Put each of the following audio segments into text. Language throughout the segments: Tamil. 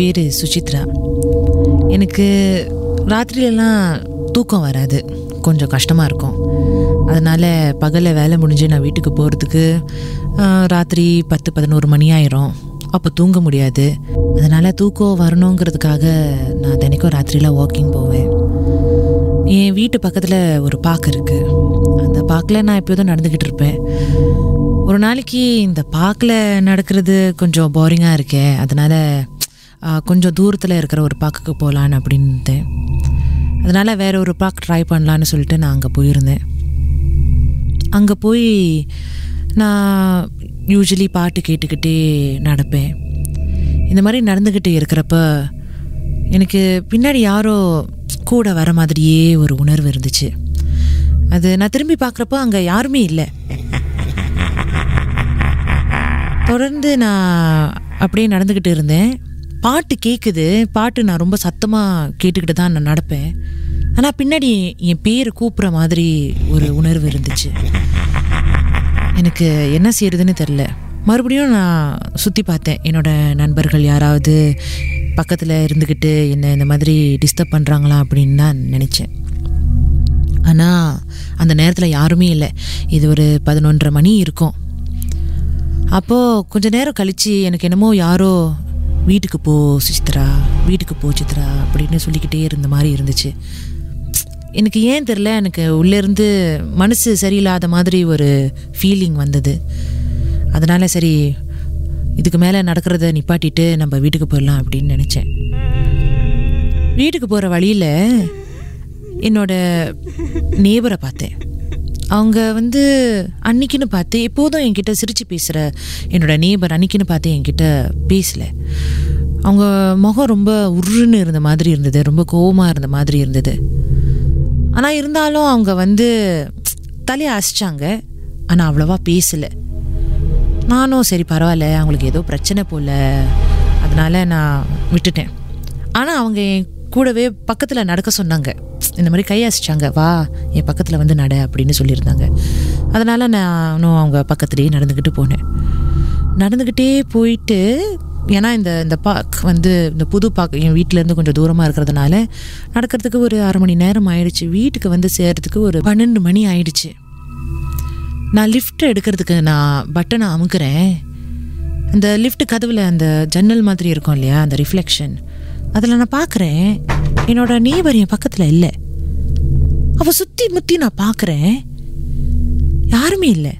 பேர் சுசித்ரா. எனக்கு ராத்திரியெல்லாம் தூக்கம் வராது. கொஞ்சம் கஷ்டமாக இருக்கும். அதனால் பகலில் வேலை முடிஞ்சு நான் வீட்டுக்கு போகிறதுக்கு ராத்திரி பத்து பதினோரு மணி ஆயிரும். அப்போ தூங்க முடியாது. அதனால் தூக்கம் வரணுங்கிறதுக்காக நான் தினைக்கும் ராத்திரியில் வாக்கிங் போவேன். என் வீட்டு பக்கத்தில் ஒரு பார்க் இருக்குது அந்த பார்க்கில் நான் எப்போதும் நடந்துக்கிட்டு இருப்பேன். ஒரு நாளைக்கு இந்த பார்க்கில் நடக்கிறது கொஞ்சம் போரிங்காக இருக்கே. அதனால் கொஞ்சம் தூரத்தில் இருக்கிற ஒரு பார்க்குக்கு போகலான்னு அப்படின்ட்டு. அதனால் வேறு ஒரு பார்க் ட்ரை பண்ணலான்னு சொல்லிட்டு நான் அங்கே போயிருந்தேன். அங்கே போய் நான் யூஸ்வலி பாட்டு கேட்டுக்கிட்டே நடப்பேன். இந்த மாதிரி நடந்துக்கிட்டு இருக்கிறப்ப எனக்கு பின்னாடி யாரோ கூட வர மாதிரியே ஒரு உணர்வு இருந்துச்சு. அது நான் திரும்பி பார்க்குறப்போ அங்கே யாருமே இல்லை. தொடர்ந்து நான் அப்படியே நடந்துக்கிட்டு இருந்தேன். பாட்டு கேட்குது பாட்டு நான் ரொம்ப சத்தமாக கேட்டுக்கிட்டு தான் நான் நடப்பேன். ஆனால் பின்னாடி என் பேர் கூப்பிட்ற மாதிரி ஒரு உணர்வு இருந்துச்சு. எனக்கு என்ன செய்யறதுன்னு தெரில மறுபடியும் நான் சுற்றி பார்த்தேன். என்னோட நண்பர்கள் யாராவது பக்கத்தில் இருந்துக்கிட்டு என்ன இந்த மாதிரி டிஸ்டர்ப் பண்ணுறாங்களா அப்படின்னு தான் நினச்சேன். ஆனால் அந்த நேரத்தில் யாருமே இல்லை. இது ஒரு பதினொன்றரை மணி இருக்கும். அப்போது கொஞ்ச நேரம் கழித்து எனக்கு என்னமோ யாரோ வீட்டுக்கு போ சித்ரா வீட்டுக்கு போ சித்ரா அப்படின்னு சொல்லிக்கிட்டே இருந்த மாதிரி இருந்துச்சு. எனக்கு ஏன் தெரில எனக்கு உள்ளேருந்து மனசு சரியில்லாத மாதிரி ஒரு ஃபீலிங் வந்தது. அதனால் சரி இதுக்கு மேலே நடக்கிறத நிப்பாட்டிட்டு நம்ம வீட்டுக்கு போயிடலாம் அப்படின்னு நினச்சேன். வீட்டுக்கு போகிற வழியில் என்னோட நேபரை பார்த்தேன். அவங்க வந்து அன்னைக்குன்னு பார்த்து எப்போதும் என்கிட்ட சிரித்து பேசுகிற என்னோட நேபர் அன்னைக்குன்னு பார்த்து என்கிட்ட பேசலை. அவங்க முகம் ரொம்ப உருன்னு இருந்த மாதிரி இருந்தது ரொம்ப கோவமாக இருந்த மாதிரி இருந்தது. ஆனால் இருந்தாலும் அவங்க வந்து தலையை அசிச்சாங்க. ஆனால் அவ்வளோவா பேசலை. நானும் சரி பரவாயில்ல அவங்களுக்கு ஏதோ பிரச்சனை போல. அதனால் நான் விட்டுட்டேன். ஆனால் அவங்க என் கூடவே பக்கத்தில் நடக்க சொன்னாங்க. இந்த மாதிரி கையாசிச்சாங்க வா என் பக்கத்தில் வந்து நட அப்படின்னு சொல்லியிருந்தாங்க. அதனால் நானும் அவங்க பக்கத்துலேயே நடந்துக்கிட்டு போனேன். நடந்துக்கிட்டே போயிட்டு ஏன்னா இந்த இந்த பார்க் வந்து இந்த புது பார்க் என் வீட்டிலேருந்து கொஞ்சம் தூரமாக இருக்கிறதுனால நடக்கிறதுக்கு ஒரு அரை மணி நேரம் ஆயிடுச்சு. வீட்டுக்கு வந்து சேர்கிறதுக்கு ஒரு பன்னெண்டு மணி ஆயிடுச்சு. நான் லிஃப்ட் எடுக்கிறதுக்கு நான் பட்டனை அமுக்கிறேன். அந்த லிஃப்ட் கதவில் அந்த ஜன்னல் மாதிரி இருக்கும் இல்லையா? அந்த ரிஃப்ளெக்ஷன் அதில் நான் பார்க்குறேன் என்னோட நேபர் என் பக்கத்தில் இல்லை. அவள் சுற்றி முற்றி நான் பார்க்குறேன் யாருமே இல்லை.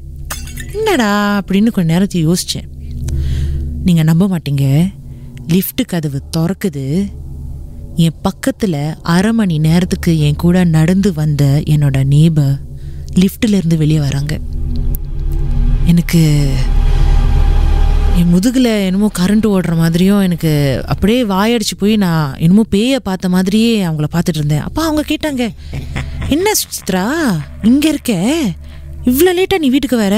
என்னடா அப்படின்னு கொஞ்ச நேரத்தை யோசித்தேன் நீங்கள் நம்ப மாட்டீங்க. லிஃப்ட்டு கதவு திறக்குது. என் பக்கத்தில் அரை மணி நேரத்துக்கு என் கூட நடந்து வந்த என்னோட நேபர் லிஃப்டிலேருந்து வெளியே வராங்க. எனக்கு என் முதுகில் என்னமோ கரண்ட் ஓடுற மாதிரியும் எனக்கு அப்படியே வாயடிச்சு போய் நான் என்னமோ பேயை பார்த்த மாதிரியே அவங்கள பார்த்துட்டு இருந்தேன். அப்போ அவங்க கேட்டாங்க என்ன சுச்சித்ரா இங்கே இருக்க? இவ்வளோ லேட்டாக நீ வீட்டுக்கு வர?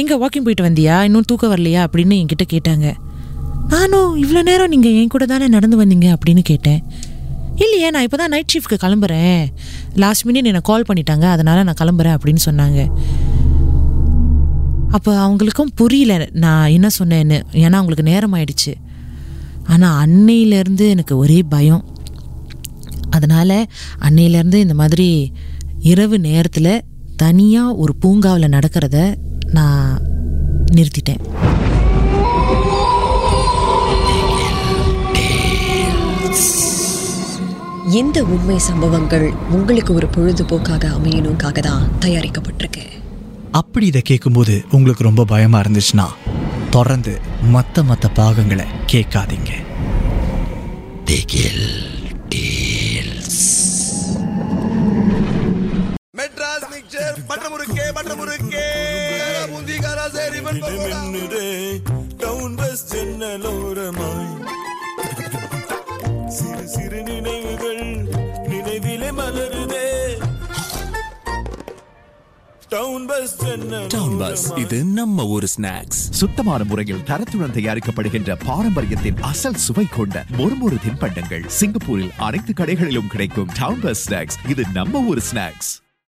எங்கே வாக்கிங் போயிட்டு வந்தியா? இன்னும் தூக்கம் வரலையா? அப்படின்னு என்கிட்ட கேட்டாங்க. நானும் இவ்வளோ நேரம் நீங்கள் என் கூட தானே நடந்து வந்தீங்க? அப்படின்னு கேட்டேன். இல்லையே நான் இப்போ தான் நைட் ஷிஃப்ட்க்கு கிளம்புறேன். லாஸ்ட் மினிட் என்னை கால் பண்ணிட்டாங்க அதனால் நான் கிளம்புறேன் அப்படின்னு சொன்னாங்க. அப்போ அவங்களுக்கும் புரியல. நான் என்ன சொன்னேன்னு. ஏன்னா அவங்களுக்கு நேரம் ஆயிடுச்சு. ஆனால் அன்னையிலேருந்து எனக்கு ஒரே பயம். அதனால் அன்னையிலேருந்து இந்த மாதிரி இரவு நேரத்தில் தனியாக ஒரு பூங்காவில் நடக்கிறத நான் நிறுத்திட்டேன். எந்த உண்மை சம்பவங்கள் உங்களுக்கு ஒரு பொழுதுபோக்காக அமையணுக்காக தான் தயாரிக்கப்பட்டிருக்கு. அப்படி இதை கேட்கும்போது உங்களுக்கு ரொம்ப பயமா இருந்துச்சுன்னா தொடர்ந்து மற்ற மற்ற பாகங்களை கேட்காதீங்க. மெட்ராஸ் மிக்சர் பட்ட முறுக்கே பட்ட முறுக்கே முந்திகாரா சரி பண்போடா மின்னுதே டவுன் பஸ் ஜன்னலோரமாய். சிறு சிறு நினைவுகள் டவுன் பஸ் இது நம்ம ஊர் ஸ்நாக்ஸ் சுத்தமான முறையில் தரத்துடன் தயாரிக்கப்படுகின்ற பாரம்பரியத்தின் அசல் சுவை கொண்ட மொறுமொறு தின்பண்டங்கள் சிங்கப்பூரில் அனைத்து கடைகளிலும் கிடைக்கும் டவுன் பஸ் ஸ்நாக்ஸ் இது நம்ம ஊர் ஸ்நாக்ஸ்